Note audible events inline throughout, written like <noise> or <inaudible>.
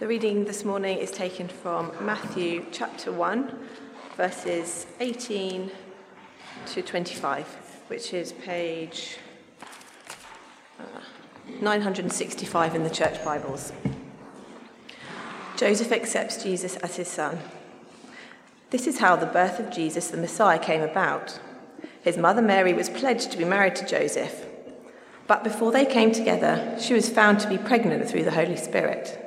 The reading this morning is taken from Matthew chapter 1, verses 18 to 25, which is page uh, 965 in the Church Bibles. Joseph accepts Jesus as his son. This is how the birth of Jesus, the Messiah, came about. His mother Mary was pledged to be married to Joseph, but before they came together, she was found to be pregnant through the Holy Spirit.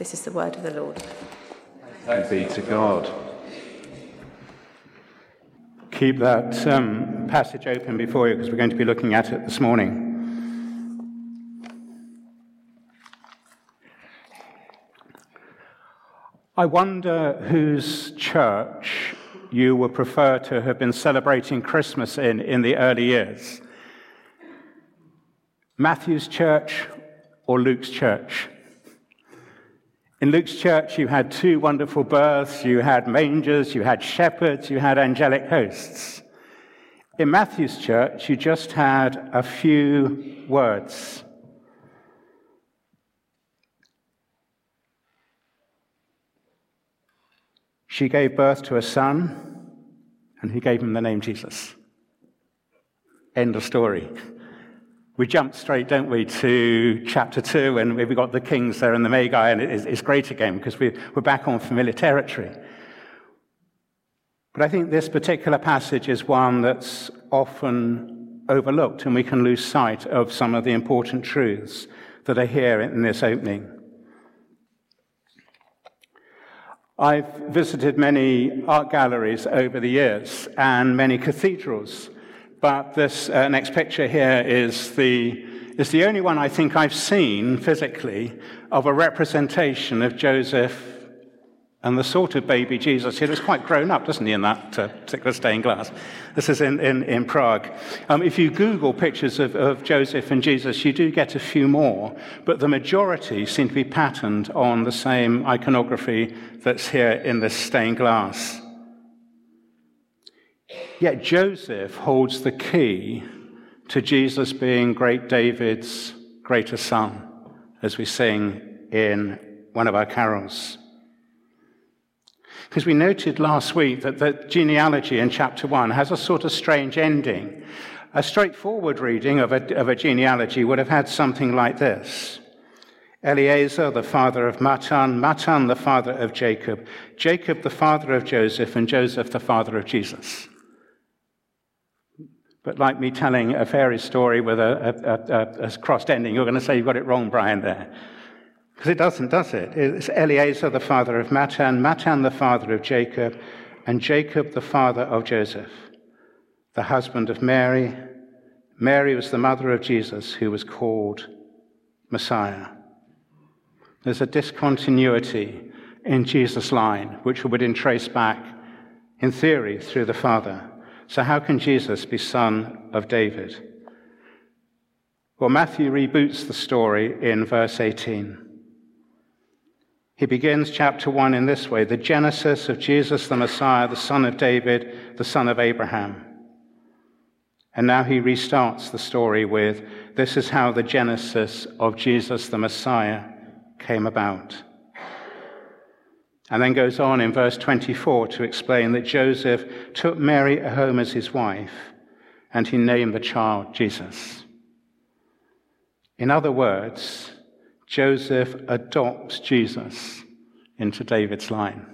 This is the word of the Lord. Thanks be to God. Keep that um, passage open before you because we're going to be looking at it this morning. I wonder whose church you would prefer to have been celebrating Christmas in in the early years. Matthew's church or Luke's church? In Luke's church, you had two wonderful births, you had mangers, you had shepherds, you had angelic hosts. In Matthew's church, you just had a few words. She gave birth to a son, and he gave him the name Jesus. End of story we jump straight, don't we, to chapter two, and we've got the kings there and the Magi, and it's great again because we're back on familiar territory. But I think this particular passage is one that's often overlooked, and we can lose sight of some of the important truths that are here in this opening. I've visited many art galleries over the years and many cathedrals. But this uh, next picture here is the, is the only one I think I've seen physically of a representation of Joseph and the sort of baby Jesus. He looks quite grown up, doesn't he, in that uh, particular stained glass? This is in, in, in Prague. Um, if you Google pictures of, of Joseph and Jesus, you do get a few more, but the majority seem to be patterned on the same iconography that's here in this stained glass. Yet Joseph holds the key to Jesus being great David's greater son, as we sing in one of our carols. Because we noted last week that the genealogy in chapter 1 has a sort of strange ending. A straightforward reading of a, of a genealogy would have had something like this Eliezer, the father of Matthan, Matthan, the father of Jacob, Jacob, the father of Joseph, and Joseph, the father of Jesus. But like me telling a fairy story with a, a, a, a crossed ending, you're going to say you've got it wrong, Brian, there. Because it doesn't, does it? It's Eliezer, the father of Matthan, Matthan, the father of Jacob, and Jacob, the father of Joseph, the husband of Mary. Mary was the mother of Jesus, who was called Messiah. There's a discontinuity in Jesus' line, which we would trace back, in theory, through the Father. So, how can Jesus be son of David? Well, Matthew reboots the story in verse 18. He begins chapter 1 in this way the genesis of Jesus the Messiah, the son of David, the son of Abraham. And now he restarts the story with this is how the genesis of Jesus the Messiah came about and then goes on in verse 24 to explain that Joseph took Mary home as his wife and he named the child Jesus. In other words, Joseph adopts Jesus into David's line.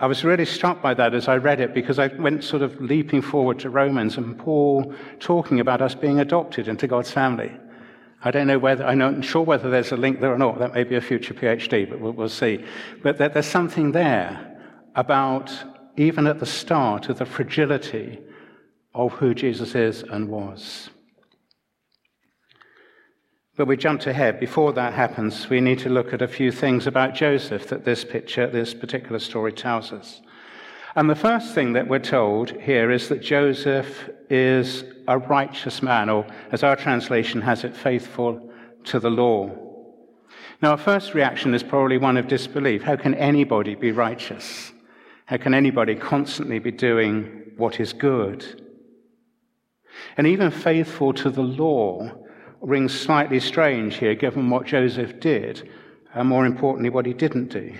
I was really struck by that as I read it because I went sort of leaping forward to Romans and Paul talking about us being adopted into God's family. I don't know whether, I'm not sure whether there's a link there or not. That may be a future PhD, but we'll, we'll see. But there, there's something there about, even at the start, of the fragility of who Jesus is and was. But we jumped ahead. Before that happens, we need to look at a few things about Joseph that this picture, this particular story tells us. And the first thing that we're told here is that Joseph is a righteous man, or as our translation has it, faithful to the law. Now, our first reaction is probably one of disbelief. How can anybody be righteous? How can anybody constantly be doing what is good? And even faithful to the law rings slightly strange here, given what Joseph did, and more importantly, what he didn't do.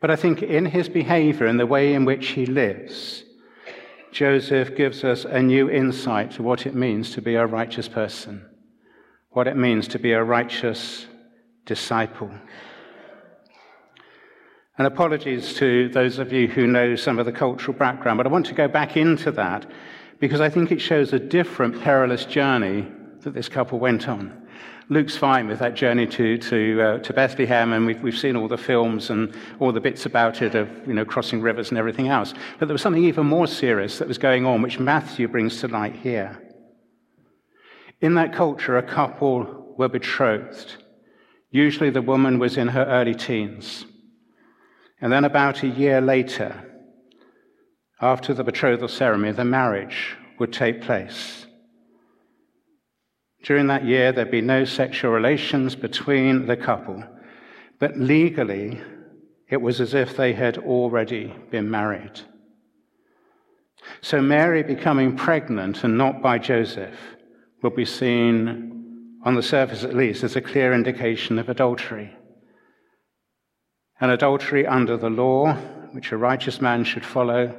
But I think in his behavior and the way in which he lives, Joseph gives us a new insight to what it means to be a righteous person, what it means to be a righteous disciple. And apologies to those of you who know some of the cultural background, but I want to go back into that because I think it shows a different perilous journey that this couple went on. Luke's fine with that journey to, to, uh, to Bethlehem, and we've, we've seen all the films and all the bits about it of you know, crossing rivers and everything else. But there was something even more serious that was going on, which Matthew brings to light here. In that culture, a couple were betrothed. Usually the woman was in her early teens. And then about a year later, after the betrothal ceremony, the marriage would take place. During that year, there'd be no sexual relations between the couple, but legally, it was as if they had already been married. So, Mary becoming pregnant and not by Joseph will be seen, on the surface at least, as a clear indication of adultery. An adultery under the law, which a righteous man should follow,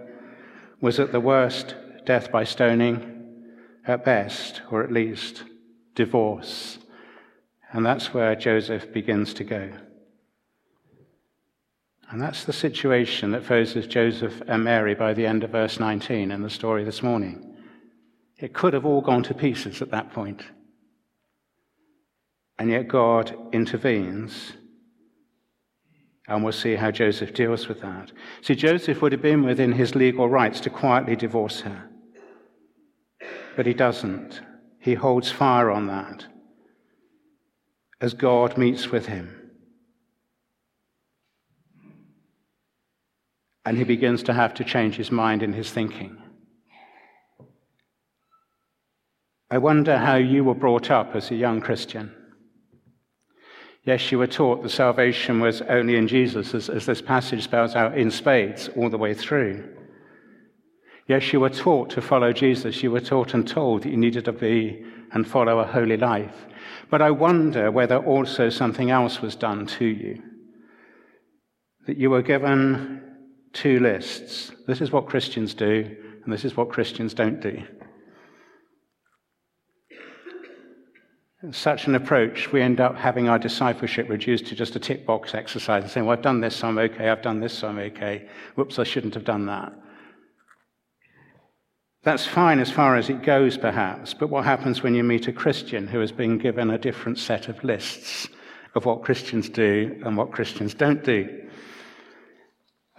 was at the worst death by stoning, at best, or at least divorce. And that's where Joseph begins to go. And that's the situation that faces Joseph and Mary by the end of verse 19 in the story this morning. It could have all gone to pieces at that point. And yet God intervenes. And we'll see how Joseph deals with that. See, Joseph would have been within his legal rights to quietly divorce her. But he doesn't. He holds fire on that as God meets with him. And he begins to have to change his mind and his thinking. I wonder how you were brought up as a young Christian. Yes, you were taught that salvation was only in Jesus, as, as this passage spells out in spades all the way through. Yes, you were taught to follow Jesus. You were taught and told that you needed to be and follow a holy life. But I wonder whether also something else was done to you. That you were given two lists. This is what Christians do, and this is what Christians don't do. Such an approach, we end up having our discipleship reduced to just a tick box exercise and saying, Well, I've done this, so I'm okay. I've done this, so I'm okay. Whoops, I shouldn't have done that. That's fine as far as it goes, perhaps, but what happens when you meet a Christian who has been given a different set of lists of what Christians do and what Christians don't do?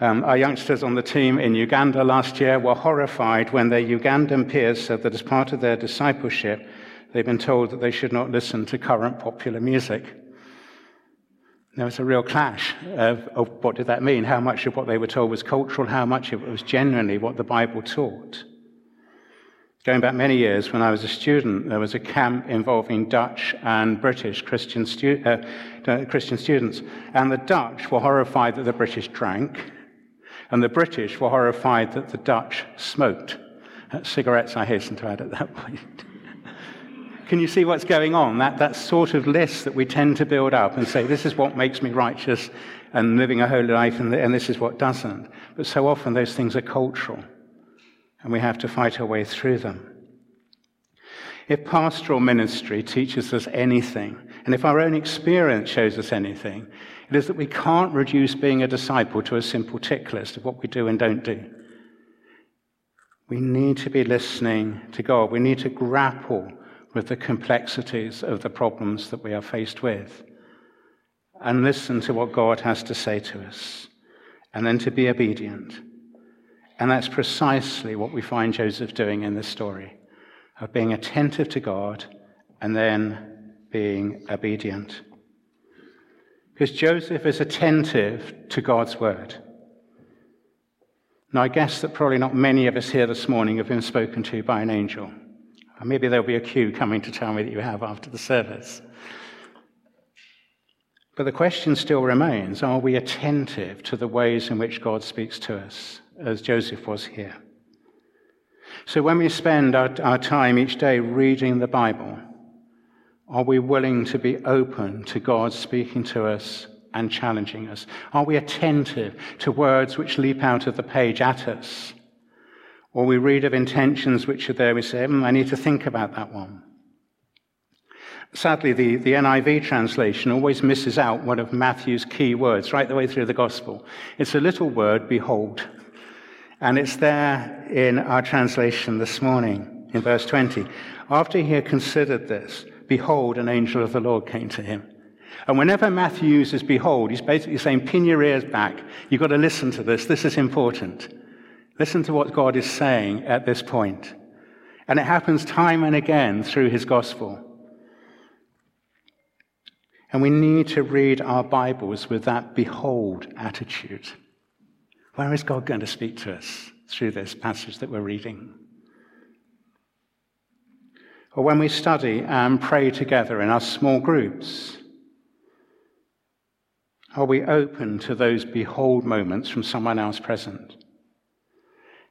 Um, our youngsters on the team in Uganda last year were horrified when their Ugandan peers said that as part of their discipleship, they've been told that they should not listen to current popular music. There was a real clash of, of what did that mean? How much of what they were told was cultural, how much of it was genuinely what the Bible taught. Going back many years, when I was a student, there was a camp involving Dutch and British Christian, stu- uh, Christian students. And the Dutch were horrified that the British drank, and the British were horrified that the Dutch smoked. Uh, cigarettes, I hasten to add at that <laughs> point. Can you see what's going on? That, that sort of list that we tend to build up and say, this is what makes me righteous and living a holy life, and, and this is what doesn't. But so often those things are cultural and we have to fight our way through them. If pastoral ministry teaches us anything, and if our own experience shows us anything, it is that we can't reduce being a disciple to a simple tick list of what we do and don't do. We need to be listening to God. We need to grapple with the complexities of the problems that we are faced with and listen to what God has to say to us and then to be obedient. And that's precisely what we find Joseph doing in this story of being attentive to God and then being obedient. Because Joseph is attentive to God's word. Now, I guess that probably not many of us here this morning have been spoken to by an angel. Or maybe there'll be a queue coming to tell me that you have after the service. But the question still remains are we attentive to the ways in which God speaks to us, as Joseph was here? So when we spend our, our time each day reading the Bible, are we willing to be open to God speaking to us and challenging us? Are we attentive to words which leap out of the page at us? Or we read of intentions which are there, we say, mm, I need to think about that one. Sadly, the, the NIV translation always misses out one of Matthew's key words right the way through the gospel. It's a little word, behold. And it's there in our translation this morning in verse 20. After he had considered this, behold, an angel of the Lord came to him. And whenever Matthew uses behold, he's basically saying, pin your ears back. You've got to listen to this. This is important. Listen to what God is saying at this point. And it happens time and again through his gospel. And we need to read our Bibles with that behold attitude. Where is God going to speak to us through this passage that we're reading? Or when we study and pray together in our small groups, are we open to those behold moments from someone else present?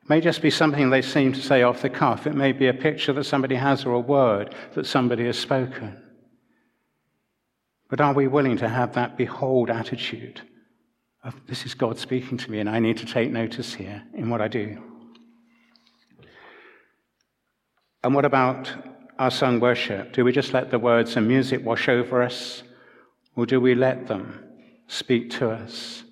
It may just be something they seem to say off the cuff. It may be a picture that somebody has or a word that somebody has spoken. But are we willing to have that behold attitude of this is God speaking to me and I need to take notice here in what I do? And what about our sung worship? Do we just let the words and music wash over us? Or do we let them speak to us?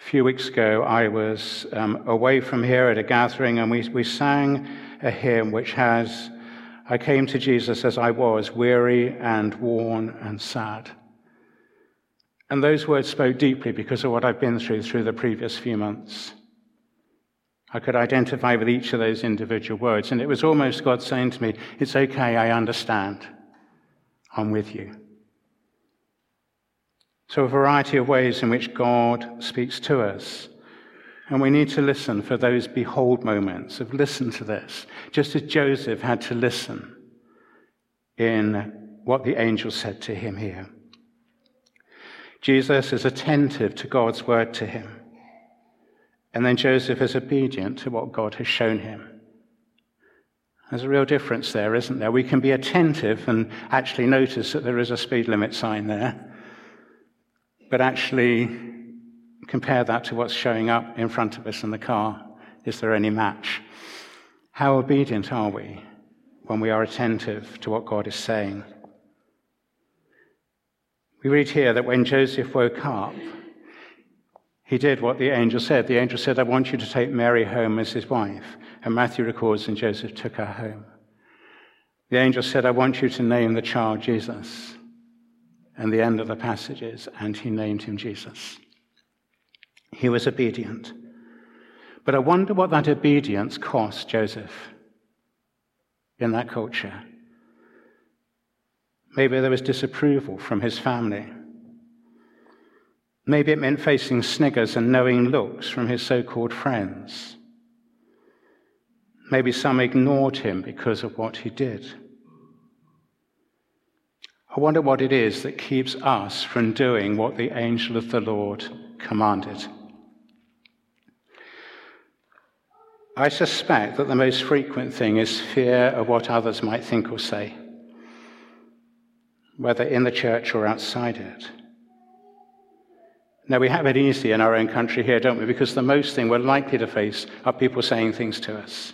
A few weeks ago, I was um, away from here at a gathering, and we, we sang a hymn which has, I came to Jesus as I was, weary and worn and sad. And those words spoke deeply because of what I've been through through the previous few months. I could identify with each of those individual words, and it was almost God saying to me, It's okay, I understand. I'm with you. So, a variety of ways in which God speaks to us. And we need to listen for those behold moments of listen to this, just as Joseph had to listen in what the angel said to him here. Jesus is attentive to God's word to him. And then Joseph is obedient to what God has shown him. There's a real difference there, isn't there? We can be attentive and actually notice that there is a speed limit sign there but actually compare that to what's showing up in front of us in the car. Is there any match? How obedient are we when we are attentive to what God is saying? We read here that when Joseph woke up, he did what the angel said. The angel said, I want you to take Mary home as his wife. And Matthew records, and Joseph took her home. The angel said, I want you to name the child Jesus. And the end of the passage is, and he named him Jesus. He was obedient. But I wonder what that obedience cost Joseph in that culture. Maybe there was disapproval from his family. Maybe it meant facing sniggers and knowing looks from his so called friends. Maybe some ignored him because of what he did. I wonder what it is that keeps us from doing what the angel of the Lord commanded. I suspect that the most frequent thing is fear of what others might think or say, whether in the church or outside it. Now, we have it easy in our own country here, don't we? Because the most thing we're likely to face are people saying things to us.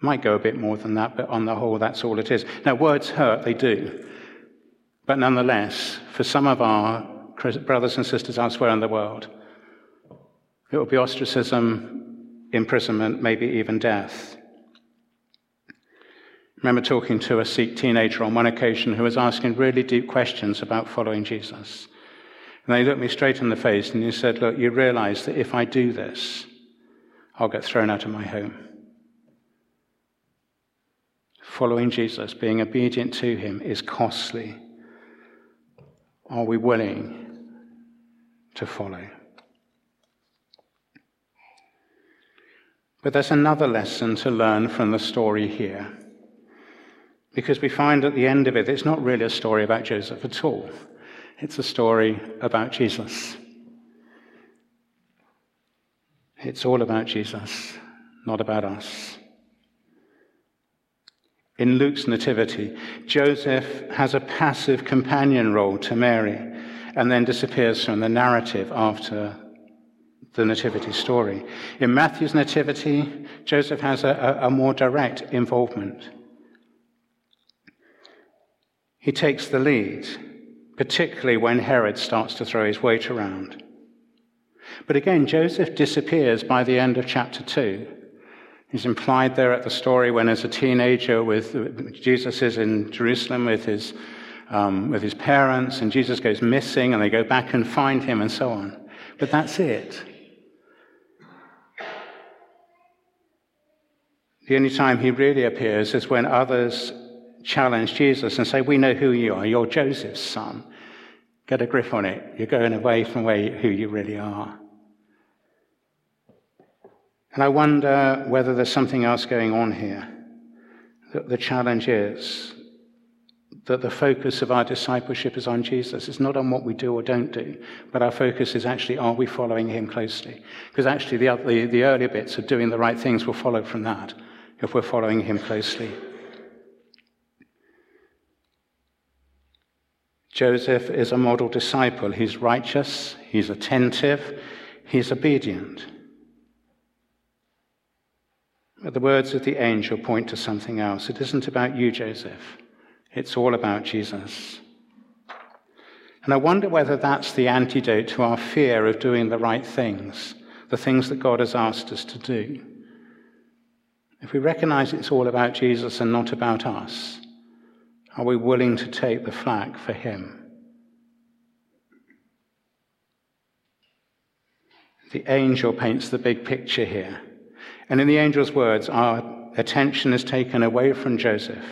Might go a bit more than that, but on the whole, that's all it is. Now, words hurt, they do. But nonetheless, for some of our brothers and sisters elsewhere in the world, it will be ostracism, imprisonment, maybe even death. I remember talking to a Sikh teenager on one occasion who was asking really deep questions about following Jesus. And they looked me straight in the face and he said, Look, you realize that if I do this, I'll get thrown out of my home. Following Jesus, being obedient to him, is costly. Are we willing to follow? But there's another lesson to learn from the story here. Because we find at the end of it, it's not really a story about Joseph at all. It's a story about Jesus. It's all about Jesus, not about us. In Luke's Nativity, Joseph has a passive companion role to Mary and then disappears from the narrative after the Nativity story. In Matthew's Nativity, Joseph has a, a, more direct involvement. He takes the lead, particularly when Herod starts to throw his weight around. But again, Joseph disappears by the end of chapter 2. He's implied there at the story when, as a teenager, with Jesus is in Jerusalem with his, um, with his parents, and Jesus goes missing, and they go back and find him, and so on. But that's it. The only time he really appears is when others challenge Jesus and say, We know who you are. You're Joseph's son. Get a grip on it. You're going away from where, who you really are. And I wonder whether there's something else going on here. The challenge is that the focus of our discipleship is on Jesus. It's not on what we do or don't do, but our focus is actually are we following him closely? Because actually, the, the, the earlier bits of doing the right things will follow from that if we're following him closely. Joseph is a model disciple. He's righteous, he's attentive, he's obedient. But the words of the angel point to something else. It isn't about you, Joseph, it's all about Jesus. And I wonder whether that's the antidote to our fear of doing the right things, the things that God has asked us to do. If we recognize it's all about Jesus and not about us, are we willing to take the flak for Him? The angel paints the big picture here. And in the angel's words, our attention is taken away from Joseph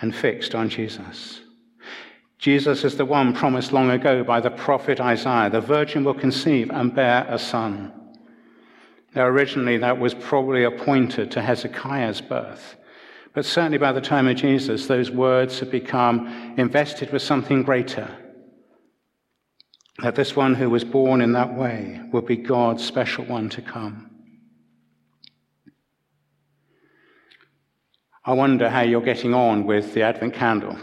and fixed on Jesus. Jesus is the one promised long ago by the prophet Isaiah the virgin will conceive and bear a son. Now, originally, that was probably appointed to Hezekiah's birth. But certainly by the time of Jesus, those words had become invested with something greater. That this one who was born in that way would be God's special one to come. I wonder how you're getting on with the Advent candle.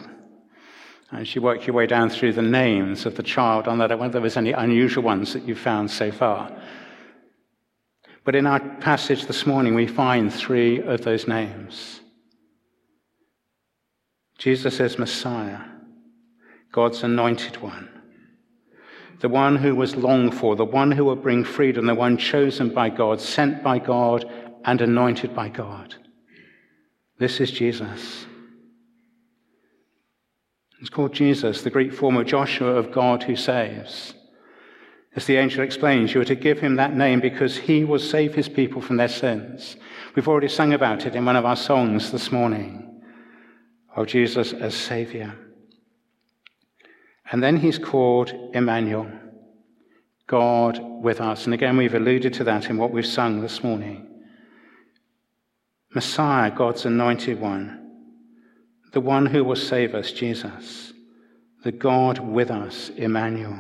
As you work your way down through the names of the child on that, I wonder if there there's any unusual ones that you've found so far. But in our passage this morning, we find three of those names. Jesus is Messiah, God's anointed one, the one who was longed for, the one who will bring freedom, the one chosen by God, sent by God, and anointed by God. This is Jesus. It's called Jesus, the Greek form of Joshua of God who saves. As the angel explains, you are to give him that name because he will save his people from their sins. We've already sung about it in one of our songs this morning of Jesus as Savior. And then he's called Emmanuel, God with us. And again, we've alluded to that in what we've sung this morning. Messiah, God's anointed one, the one who will save us, Jesus, the God with us, Emmanuel.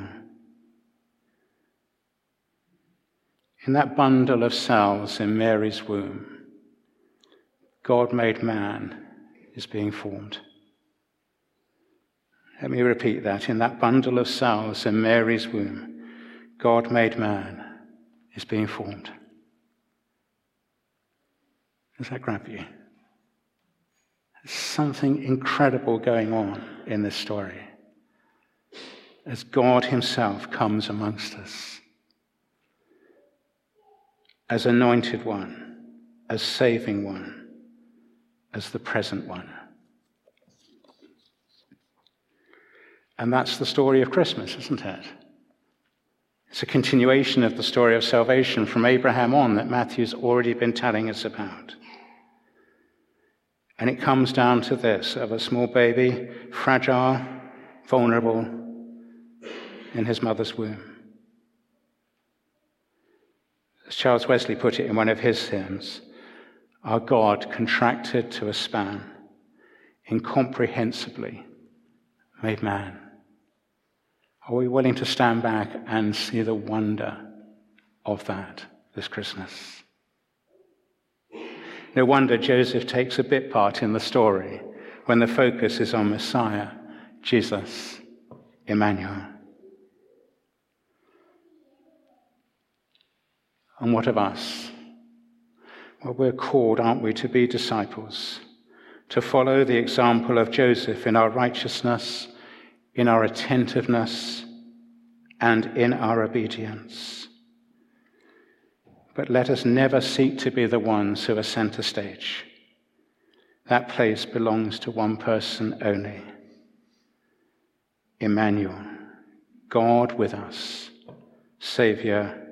In that bundle of cells in Mary's womb, God made man is being formed. Let me repeat that. In that bundle of cells in Mary's womb, God made man is being formed. Does that grab you? something incredible going on in this story as God Himself comes amongst us as anointed one, as saving one, as the present one. And that's the story of Christmas, isn't it? It's a continuation of the story of salvation from Abraham on that Matthew's already been telling us about. And it comes down to this of a small baby, fragile, vulnerable, in his mother's womb. As Charles Wesley put it in one of his hymns, our God contracted to a span, incomprehensibly made man. Are we willing to stand back and see the wonder of that this Christmas? No wonder Joseph takes a bit part in the story when the focus is on Messiah, Jesus, Emmanuel. And what of us? Well, we're called, aren't we, to be disciples, to follow the example of Joseph in our righteousness, in our attentiveness, and in our obedience. But let us never seek to be the ones who are center stage. That place belongs to one person only Emmanuel, God with us, Savior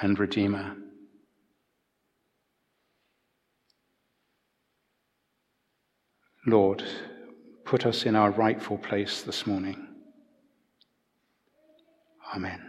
and Redeemer. Lord, put us in our rightful place this morning. Amen.